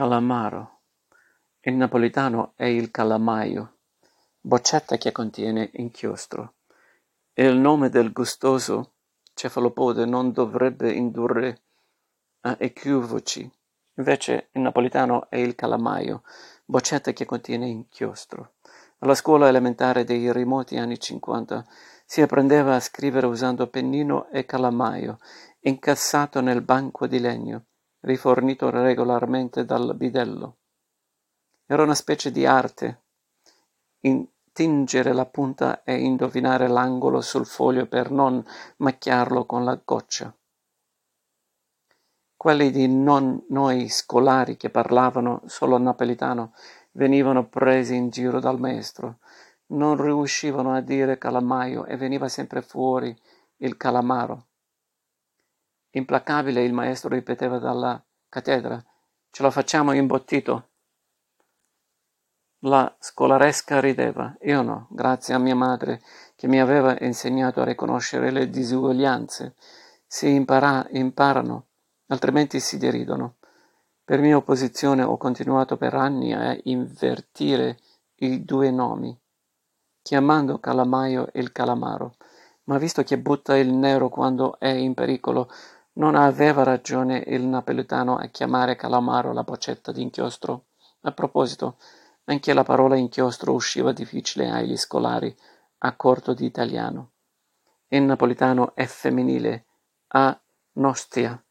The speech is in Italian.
Calamaro. In napoletano è il calamaio, boccetta che contiene inchiostro. Il nome del gustoso cefalopode non dovrebbe indurre a equivoci. Invece in napoletano è il calamaio, boccetta che contiene inchiostro. Alla scuola elementare dei remoti anni 50 si apprendeva a scrivere usando pennino e calamaio, incassato nel banco di legno rifornito regolarmente dal bidello. Era una specie di arte, intingere la punta e indovinare l'angolo sul foglio per non macchiarlo con la goccia. Quelli di non noi scolari che parlavano solo napoletano venivano presi in giro dal maestro. Non riuscivano a dire calamaio e veniva sempre fuori il calamaro. Implacabile il maestro ripeteva dalla cattedra: Ce lo facciamo imbottito. La scolaresca rideva, io no, grazie a mia madre che mi aveva insegnato a riconoscere le disuguaglianze. Si impara, imparano, altrimenti si deridono. Per mia opposizione ho continuato per anni a invertire i due nomi, chiamando Calamaio il Calamaro, ma visto che butta il nero quando è in pericolo, non aveva ragione il napoletano a chiamare calamaro la boccetta d'inchiostro? A proposito, anche la parola inchiostro usciva difficile agli scolari a corto di italiano. In napoletano è femminile, a nostia.